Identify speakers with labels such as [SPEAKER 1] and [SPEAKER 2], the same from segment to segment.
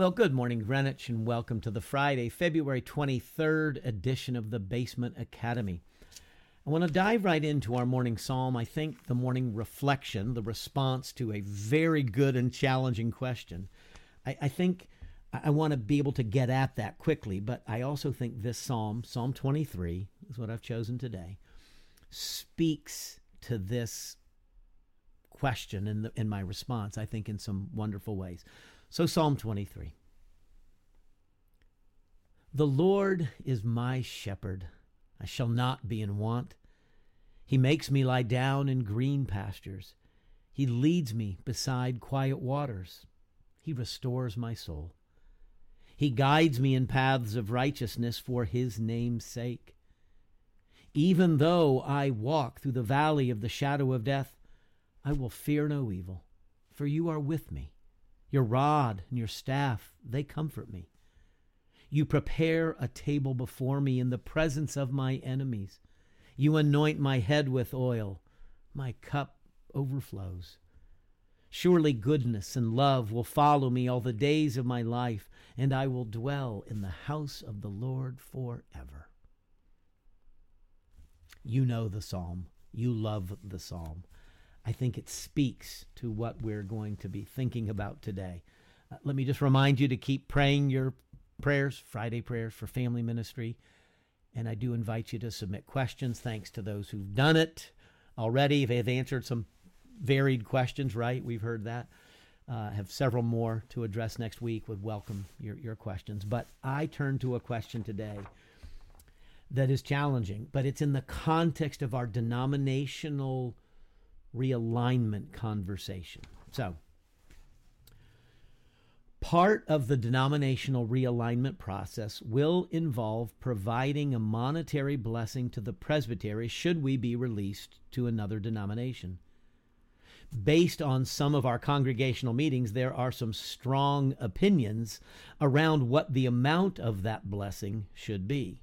[SPEAKER 1] Well, good morning, Greenwich, and welcome to the Friday, February 23rd edition of the Basement Academy. I want to dive right into our morning psalm. I think the morning reflection, the response to a very good and challenging question. I, I think I want to be able to get at that quickly, but I also think this psalm, Psalm 23, is what I've chosen today, speaks to this question in, the, in my response, I think, in some wonderful ways. So, Psalm 23 The Lord is my shepherd, I shall not be in want. He makes me lie down in green pastures, He leads me beside quiet waters, He restores my soul. He guides me in paths of righteousness for His name's sake. Even though I walk through the valley of the shadow of death, I will fear no evil, for you are with me. Your rod and your staff, they comfort me. You prepare a table before me in the presence of my enemies. You anoint my head with oil. My cup overflows. Surely goodness and love will follow me all the days of my life, and I will dwell in the house of the Lord forever. You know the psalm. You love the psalm. I think it speaks to what we're going to be thinking about today. Uh, let me just remind you to keep praying your prayers, Friday prayers for family ministry. And I do invite you to submit questions. Thanks to those who've done it already. They've answered some varied questions, right? We've heard that. Uh, have several more to address next week. Would welcome your, your questions. But I turn to a question today that is challenging, but it's in the context of our denominational realignment conversation. So, part of the denominational realignment process will involve providing a monetary blessing to the presbytery should we be released to another denomination. Based on some of our congregational meetings, there are some strong opinions around what the amount of that blessing should be.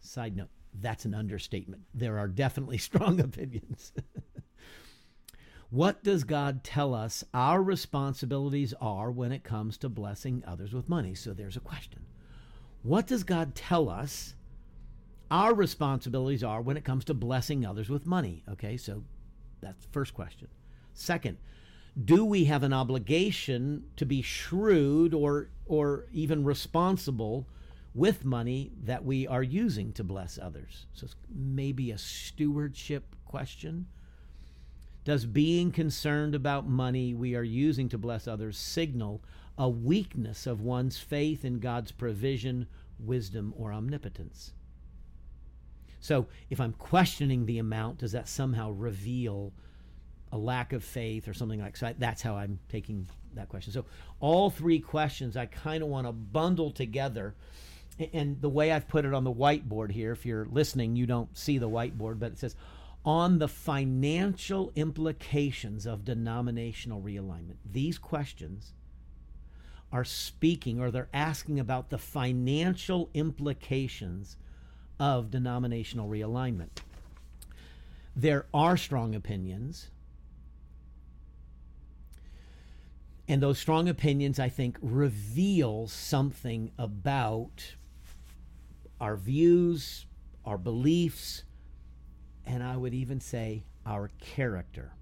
[SPEAKER 1] Side note, that's an understatement. There are definitely strong opinions. What does God tell us our responsibilities are when it comes to blessing others with money? So there's a question. What does God tell us our responsibilities are when it comes to blessing others with money? Okay, so that's the first question. Second, do we have an obligation to be shrewd or or even responsible with money that we are using to bless others? So it's maybe a stewardship question. Does being concerned about money we are using to bless others signal a weakness of one's faith in God's provision, wisdom, or omnipotence? So, if I'm questioning the amount, does that somehow reveal a lack of faith or something like so? That's how I'm taking that question. So, all three questions I kind of want to bundle together. And the way I've put it on the whiteboard here, if you're listening, you don't see the whiteboard, but it says on the financial implications of denominational realignment. These questions are speaking or they're asking about the financial implications of denominational realignment. There are strong opinions. And those strong opinions, I think, reveal something about our views, our beliefs, and I would even say our character.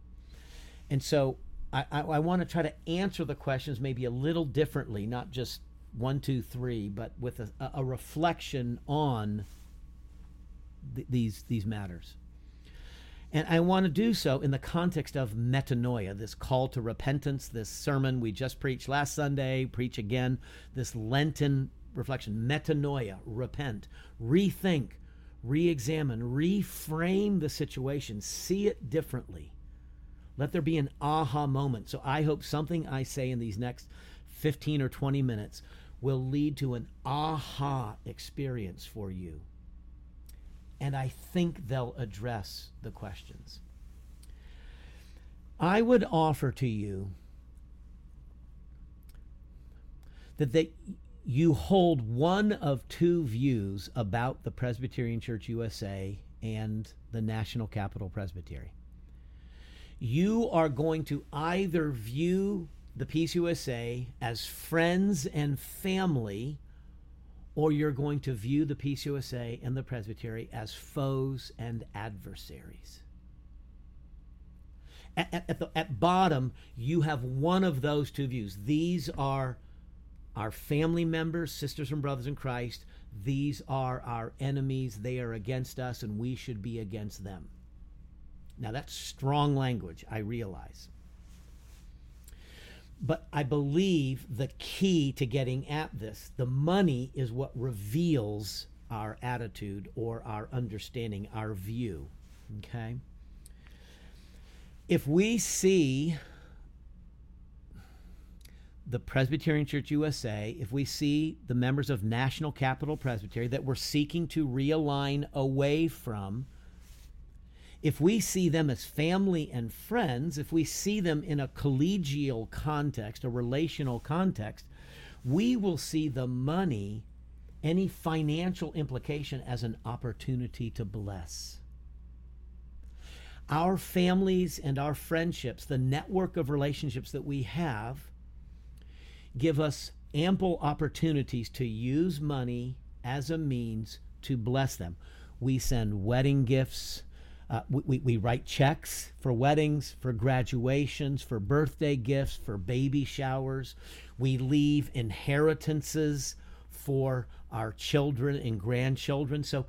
[SPEAKER 1] And so I, I, I want to try to answer the questions maybe a little differently, not just one, two, three, but with a, a reflection on th- these these matters. And I want to do so in the context of metanoia, this call to repentance, this sermon we just preached last Sunday, preach again, this Lenten reflection, metanoia, repent, rethink, re examine, reframe the situation, see it differently. Let there be an aha moment. So I hope something I say in these next 15 or 20 minutes will lead to an aha experience for you. And I think they'll address the questions. I would offer to you that they, you hold one of two views about the Presbyterian Church USA and the National Capital Presbytery. You are going to either view the PCUSA as friends and family, or you're going to view the PCUSA and the Presbytery as foes and adversaries. At, at, at, the, at bottom, you have one of those two views. These are our family members, sisters and brothers in Christ. These are our enemies. They are against us, and we should be against them. Now, that's strong language, I realize. But I believe the key to getting at this, the money is what reveals our attitude or our understanding, our view. Okay? If we see the Presbyterian Church USA, if we see the members of National Capital Presbytery that we're seeking to realign away from if we see them as family and friends, if we see them in a collegial context, a relational context, we will see the money, any financial implication, as an opportunity to bless. Our families and our friendships, the network of relationships that we have, give us ample opportunities to use money as a means to bless them. We send wedding gifts uh, we, we write checks for weddings, for graduations, for birthday gifts, for baby showers. We leave inheritances for our children and grandchildren. So,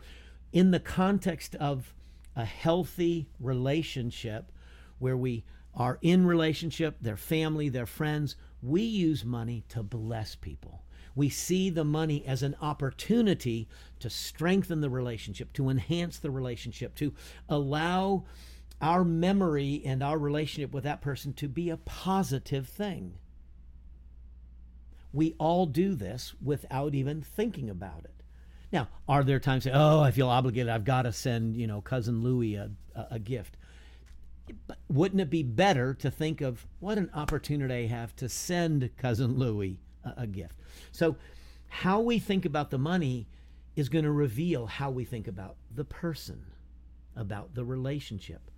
[SPEAKER 1] in the context of a healthy relationship where we are in relationship, their family, their friends, we use money to bless people we see the money as an opportunity to strengthen the relationship, to enhance the relationship, to allow our memory and our relationship with that person to be a positive thing. We all do this without even thinking about it. Now, are there times, oh, I feel obligated, I've got to send, you know, cousin Louie a, a, a gift? Wouldn't it be better to think of what an opportunity I have to send cousin Louie a, a gift? So, how we think about the money is going to reveal how we think about the person, about the relationship.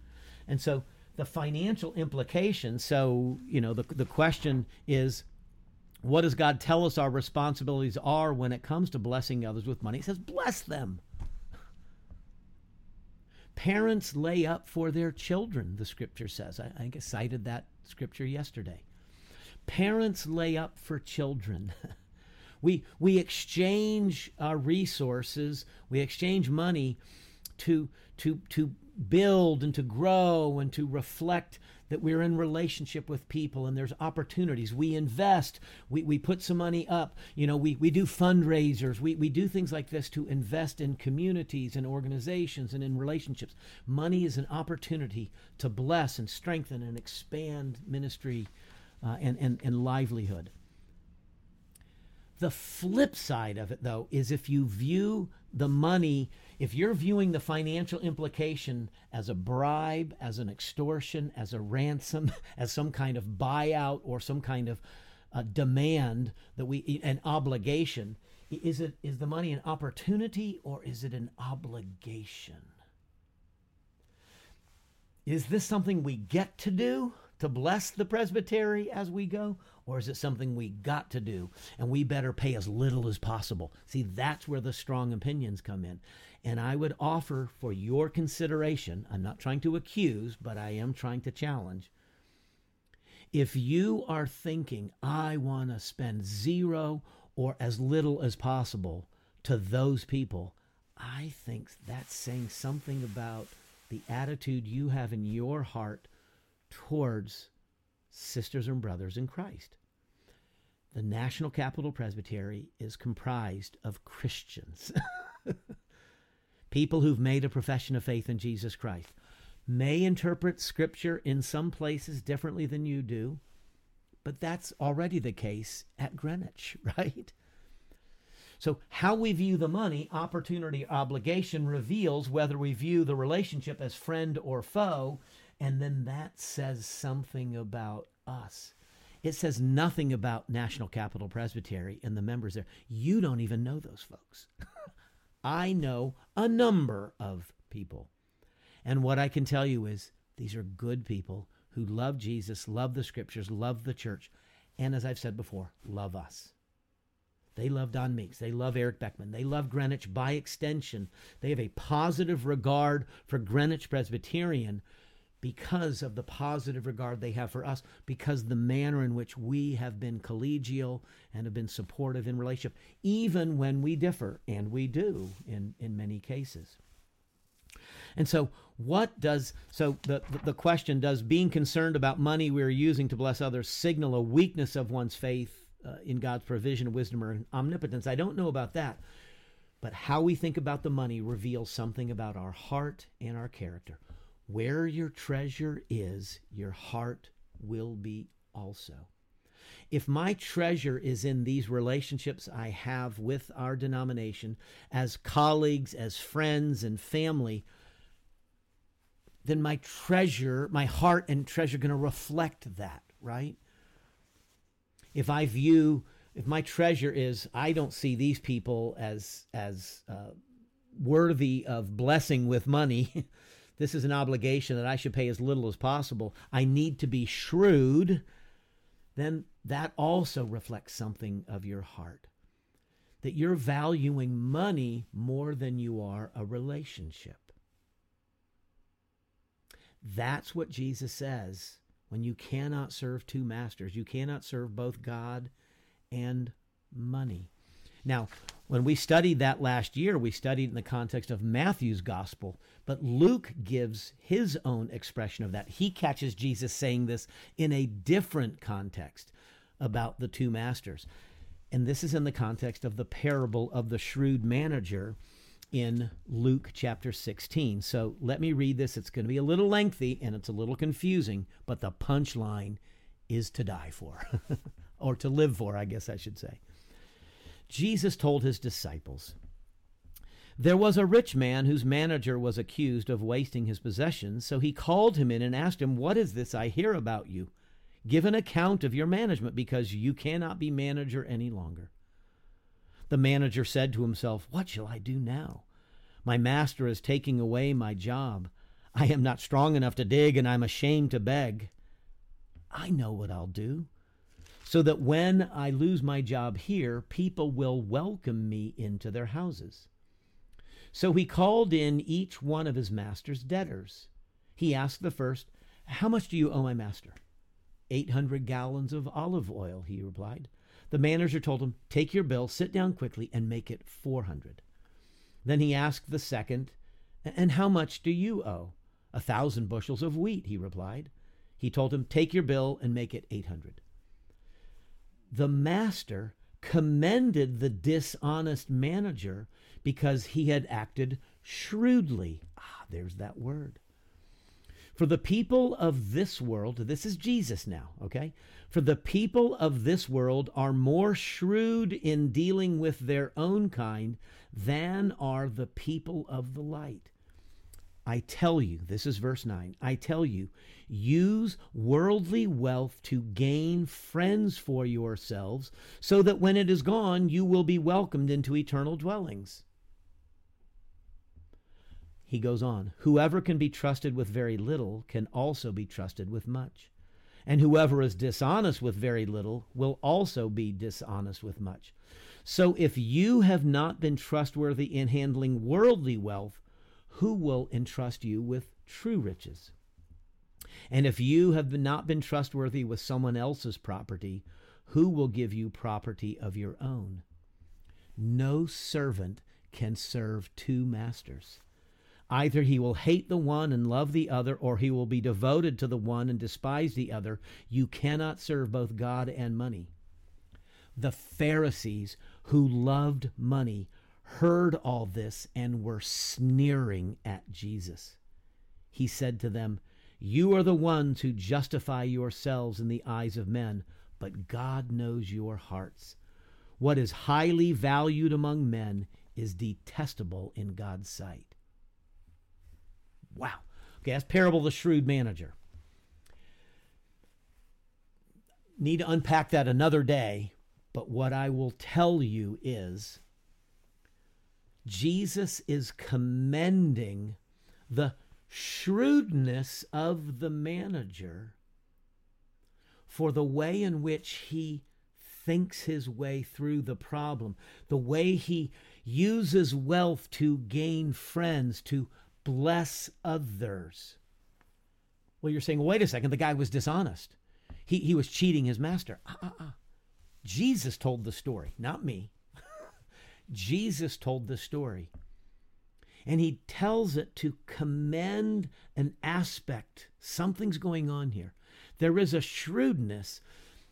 [SPEAKER 1] And so, the financial implications so, you know, the, the question is what does God tell us our responsibilities are when it comes to blessing others with money? He says, bless them. Parents lay up for their children, the scripture says. I, I cited that scripture yesterday. Parents lay up for children. We, we exchange our resources, we exchange money to, to, to build and to grow and to reflect that we're in relationship with people and there's opportunities. We invest, we, we put some money up, you know, we, we do fundraisers, we, we do things like this to invest in communities and organizations and in relationships. Money is an opportunity to bless and strengthen and expand ministry uh, and, and, and livelihood. The flip side of it, though, is if you view the money, if you're viewing the financial implication as a bribe, as an extortion, as a ransom, as some kind of buyout or some kind of uh, demand that we, an obligation, is it is the money an opportunity or is it an obligation? Is this something we get to do to bless the presbytery as we go, or is it something we got to do and we better pay as little as possible? See, that's where the strong opinions come in. And I would offer for your consideration, I'm not trying to accuse, but I am trying to challenge. If you are thinking, I want to spend zero or as little as possible to those people, I think that's saying something about the attitude you have in your heart towards sisters and brothers in Christ. The National Capital Presbytery is comprised of Christians, people who've made a profession of faith in Jesus Christ. May interpret Scripture in some places differently than you do, but that's already the case at Greenwich, right? So, how we view the money, opportunity, obligation reveals whether we view the relationship as friend or foe, and then that says something about us. It says nothing about National Capital Presbytery and the members there. You don't even know those folks. I know a number of people. And what I can tell you is these are good people who love Jesus, love the scriptures, love the church, and as I've said before, love us. They love Don Meeks. They love Eric Beckman. They love Greenwich by extension. They have a positive regard for Greenwich Presbyterian because of the positive regard they have for us, because the manner in which we have been collegial and have been supportive in relationship, even when we differ, and we do in, in many cases. And so, what does so the, the question does being concerned about money we are using to bless others signal a weakness of one's faith uh, in God's provision, wisdom, or omnipotence. I don't know about that. But how we think about the money reveals something about our heart and our character. Where your treasure is, your heart will be also. If my treasure is in these relationships I have with our denomination as colleagues, as friends, and family, then my treasure, my heart and treasure, are going to reflect that, right? if I view if my treasure is I don't see these people as as uh, worthy of blessing with money. this is an obligation that I should pay as little as possible. I need to be shrewd. Then that also reflects something of your heart. That you're valuing money more than you are a relationship. That's what Jesus says when you cannot serve two masters. You cannot serve both God and money. Now, when we studied that last year, we studied in the context of Matthew's gospel, but Luke gives his own expression of that. He catches Jesus saying this in a different context about the two masters. And this is in the context of the parable of the shrewd manager in Luke chapter 16. So let me read this. It's going to be a little lengthy and it's a little confusing, but the punchline is to die for, or to live for, I guess I should say. Jesus told his disciples, There was a rich man whose manager was accused of wasting his possessions, so he called him in and asked him, What is this I hear about you? Give an account of your management, because you cannot be manager any longer. The manager said to himself, What shall I do now? My master is taking away my job. I am not strong enough to dig, and I'm ashamed to beg. I know what I'll do. So that when I lose my job here, people will welcome me into their houses. So he called in each one of his master's debtors. He asked the first, How much do you owe my master? Eight hundred gallons of olive oil, he replied. The manager told him, Take your bill, sit down quickly, and make it 400. Then he asked the second, And how much do you owe? A thousand bushels of wheat, he replied. He told him, Take your bill and make it 800. The master commended the dishonest manager because he had acted shrewdly. Ah, there's that word. For the people of this world, this is Jesus now, okay? For the people of this world are more shrewd in dealing with their own kind than are the people of the light. I tell you, this is verse 9, I tell you, use worldly wealth to gain friends for yourselves, so that when it is gone, you will be welcomed into eternal dwellings. He goes on, whoever can be trusted with very little can also be trusted with much. And whoever is dishonest with very little will also be dishonest with much. So if you have not been trustworthy in handling worldly wealth, who will entrust you with true riches? And if you have not been trustworthy with someone else's property, who will give you property of your own? No servant can serve two masters. Either he will hate the one and love the other, or he will be devoted to the one and despise the other. You cannot serve both God and money. The Pharisees, who loved money, heard all this and were sneering at Jesus. He said to them, You are the ones who justify yourselves in the eyes of men, but God knows your hearts. What is highly valued among men is detestable in God's sight. Wow. Okay, that's parable of the shrewd manager. Need to unpack that another day, but what I will tell you is Jesus is commending the shrewdness of the manager for the way in which he thinks his way through the problem, the way he uses wealth to gain friends, to bless others. Well, you're saying, wait a second, the guy was dishonest. He, he was cheating his master. Uh, uh, uh. Jesus told the story, not me. Jesus told the story. And he tells it to commend an aspect. Something's going on here. There is a shrewdness,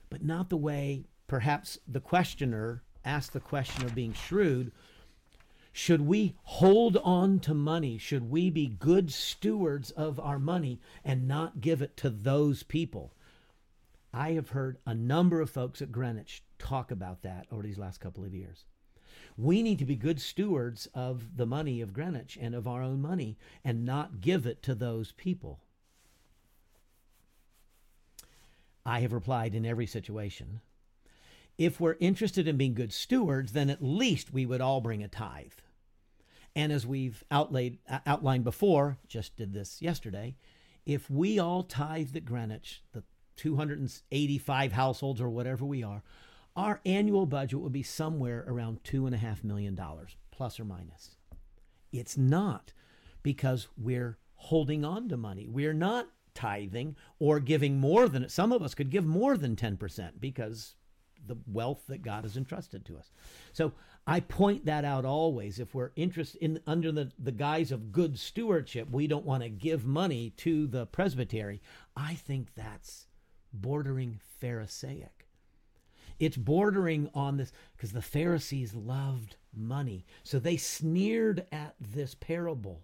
[SPEAKER 1] but not the way perhaps the questioner asked the question of being shrewd. Should we hold on to money? Should we be good stewards of our money and not give it to those people? I have heard a number of folks at Greenwich talk about that over these last couple of years. We need to be good stewards of the money of Greenwich and of our own money and not give it to those people. I have replied in every situation. If we're interested in being good stewards, then at least we would all bring a tithe. And as we've outlaid, uh, outlined before, just did this yesterday, if we all tithe at Greenwich, the 285 households or whatever we are, our annual budget would be somewhere around $2.5 million, plus or minus. It's not because we're holding on to money. We're not tithing or giving more than. Some of us could give more than 10% because the wealth that God has entrusted to us. So I point that out always. If we're interested in under the, the guise of good stewardship, we don't want to give money to the presbytery. I think that's bordering Pharisaic. It's bordering on this because the Pharisees loved money. So they sneered at this parable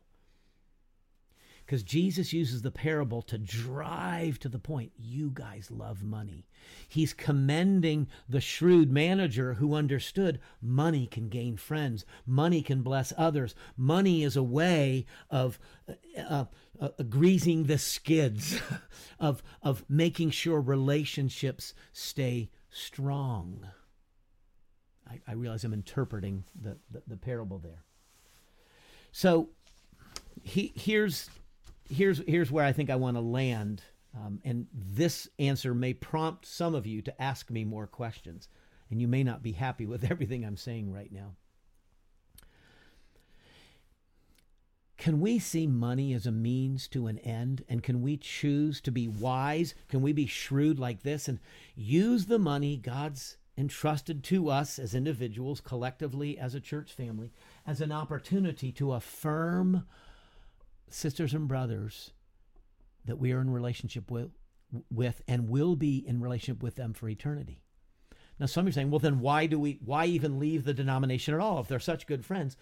[SPEAKER 1] because Jesus uses the parable to drive to the point you guys love money. He's commending the shrewd manager who understood money can gain friends, money can bless others, money is a way of uh, uh, uh, greasing the skids, of, of making sure relationships stay strong. I, I realize I'm interpreting the, the, the parable there. So he, here's here's here's where I think I want to land, um, and this answer may prompt some of you to ask me more questions, and you may not be happy with everything I'm saying right now. Can we see money as a means to an end? And can we choose to be wise? Can we be shrewd like this and use the money God's entrusted to us as individuals, collectively as a church family, as an opportunity to affirm sisters and brothers that we are in relationship with, with and will be in relationship with them for eternity. Now, some are saying, well, then why do we, why even leave the denomination at all if they're such good friends?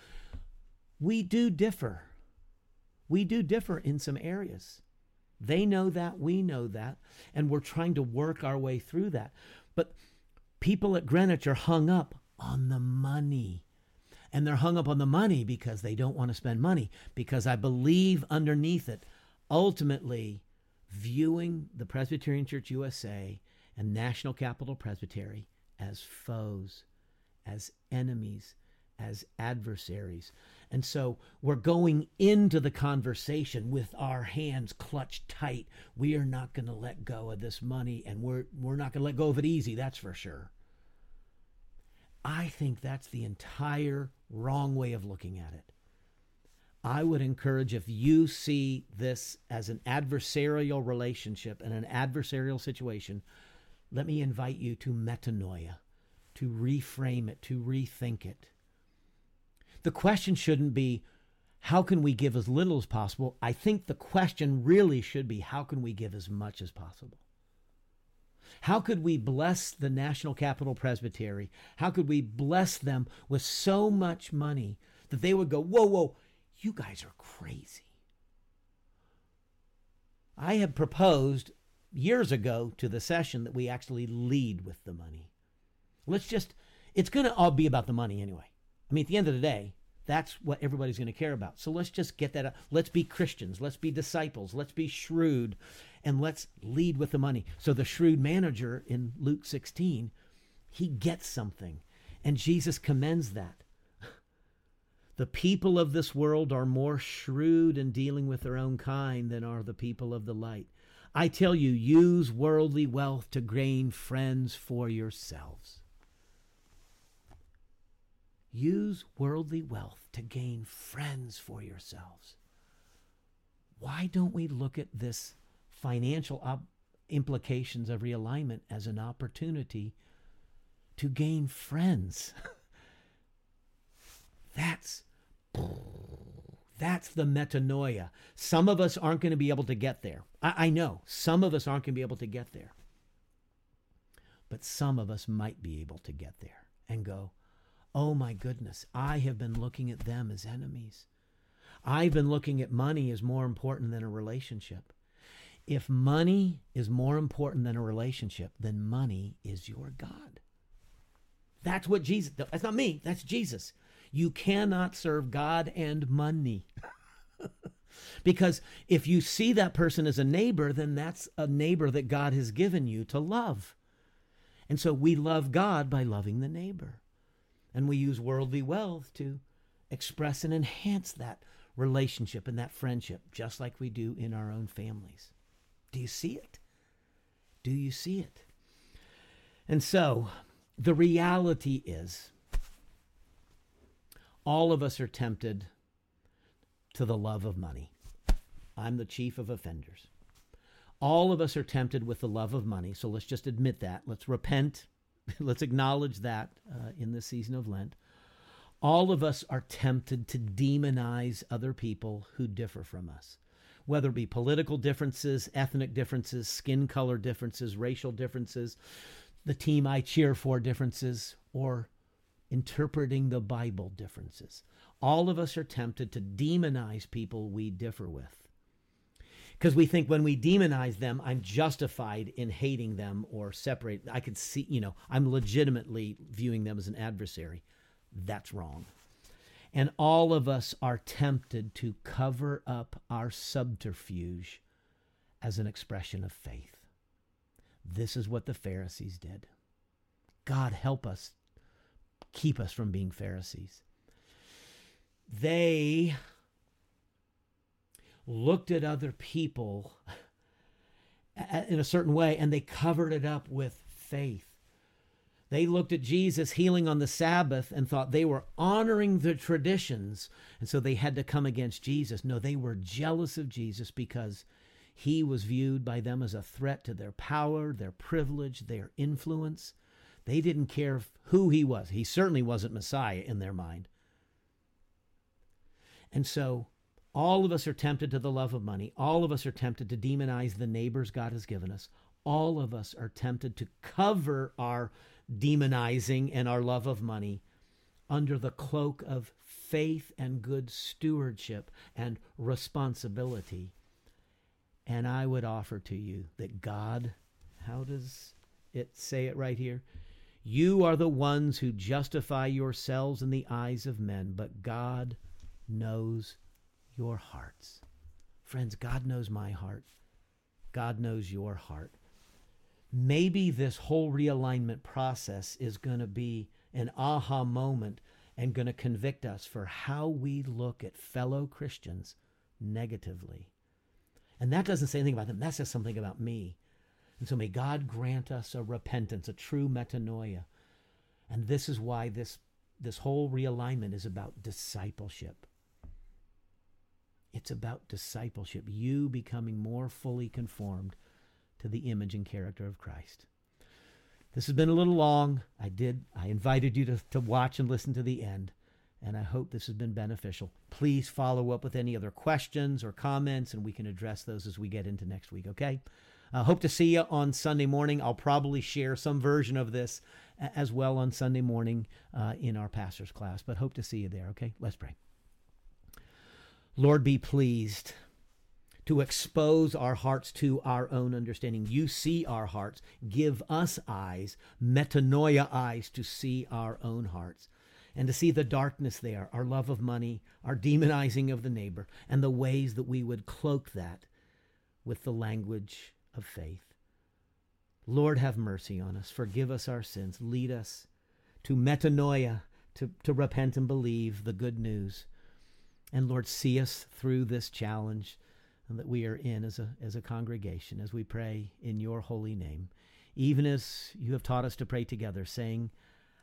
[SPEAKER 1] We do differ. We do differ in some areas. They know that, we know that, and we're trying to work our way through that. But people at Greenwich are hung up on the money and they're hung up on the money because they don't want to spend money because I believe underneath it ultimately viewing the Presbyterian Church USA and National Capital Presbytery as foes, as enemies, as adversaries. And so we're going into the conversation with our hands clutched tight. We are not going to let go of this money and we're we're not going to let go of it easy, that's for sure. I think that's the entire wrong way of looking at it. I would encourage if you see this as an adversarial relationship and an adversarial situation, let me invite you to metanoia, to reframe it, to rethink it. The question shouldn't be, how can we give as little as possible? I think the question really should be, how can we give as much as possible? How could we bless the National Capital Presbytery? How could we bless them with so much money that they would go, whoa, whoa, you guys are crazy? I had proposed years ago to the session that we actually lead with the money. Let's just, it's going to all be about the money anyway. I mean, at the end of the day, that's what everybody's going to care about. So let's just get that up. Let's be Christians. Let's be disciples. Let's be shrewd and let's lead with the money. So the shrewd manager in Luke 16, he gets something, and Jesus commends that. The people of this world are more shrewd in dealing with their own kind than are the people of the light. I tell you, use worldly wealth to gain friends for yourselves. Use worldly wealth to gain friends for yourselves. Why don't we look at this financial op- implications of realignment as an opportunity to gain friends? That's that's the metanoia. Some of us aren't going to be able to get there. I, I know some of us aren't going to be able to get there. But some of us might be able to get there and go, oh my goodness, I have been looking at them as enemies. I've been looking at money as more important than a relationship. If money is more important than a relationship, then money is your God. That's what Jesus, that's not me, that's Jesus. You cannot serve God and money. because if you see that person as a neighbor, then that's a neighbor that God has given you to love. And so we love God by loving the neighbor. And we use worldly wealth to express and enhance that relationship and that friendship, just like we do in our own families. Do you see it? Do you see it? And so the reality is all of us are tempted to the love of money. I'm the chief of offenders. All of us are tempted with the love of money. So let's just admit that. Let's repent. let's acknowledge that uh, in the season of Lent. All of us are tempted to demonize other people who differ from us, whether it be political differences, ethnic differences, skin color differences, racial differences, the team I cheer for differences, or interpreting the Bible differences. All of us are tempted to demonize people we differ with. Because we think when we demonize them, I'm justified in hating them or separate. I could see, you know, I'm legitimately viewing them as an adversary. That's wrong. And all of us are tempted to cover up our subterfuge as an expression of faith. This is what the Pharisees did. God help us keep us from being Pharisees. They looked at other people in a certain way and they covered it up with faith. They looked at Jesus healing on the Sabbath and thought they were honoring the traditions, and so they had to come against Jesus. No, they were jealous of Jesus because he was viewed by them as a threat to their power, their privilege, their influence. They didn't care who he was. He certainly wasn't Messiah in their mind. And so all of us are tempted to the love of money. All of us are tempted to demonize the neighbors God has given us. All of us are tempted to cover our demonizing and our love of money under the cloak of faith and good stewardship and responsibility. And I would offer to you that God, how does it say it right here? You are the ones who justify yourselves in the eyes of men, but God knows your hearts. Friends, God knows my heart. God knows your heart. Maybe this whole realignment process is going to be an aha moment and going to convict us for how we look at fellow Christians negatively. And that doesn't say anything about them, that says something about me. And so may God grant us a repentance, a true metanoia. And this is why this, this whole realignment is about discipleship. It's about discipleship, you becoming more fully conformed to the image and character of Christ. This has been a little long. I did I invited you to, to watch and listen to the end, and I hope this has been beneficial. Please follow up with any other questions or comments, and we can address those as we get into next week, okay? Uh, hope to see you on Sunday morning. I'll probably share some version of this as well on Sunday morning uh, in our pastor's class, but hope to see you there. Okay, let's pray. Lord, be pleased to expose our hearts to our own understanding. You see our hearts. Give us eyes, metanoia eyes, to see our own hearts and to see the darkness there, our love of money, our demonizing of the neighbor, and the ways that we would cloak that with the language of faith. Lord, have mercy on us. Forgive us our sins. Lead us to metanoia, to, to repent and believe the good news. And Lord, see us through this challenge that we are in as a, as a congregation as we pray in your holy name, even as you have taught us to pray together, saying,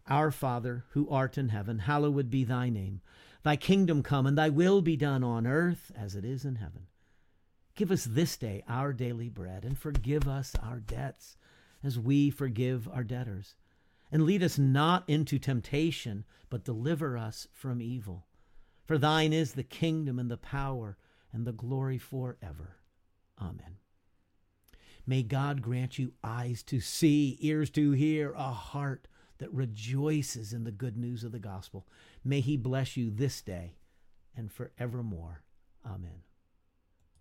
[SPEAKER 1] Our Father, who art in heaven, hallowed be thy name. Thy kingdom come, and thy will be done on earth as it is in heaven. Give us this day our daily bread, and forgive us our debts as we forgive our debtors. And lead us not into temptation, but deliver us from evil. For thine is the kingdom and the power and the glory forever. Amen. May God grant you eyes to see, ears to hear, a heart that rejoices in the good news of the gospel. May He bless you this day and forevermore. Amen.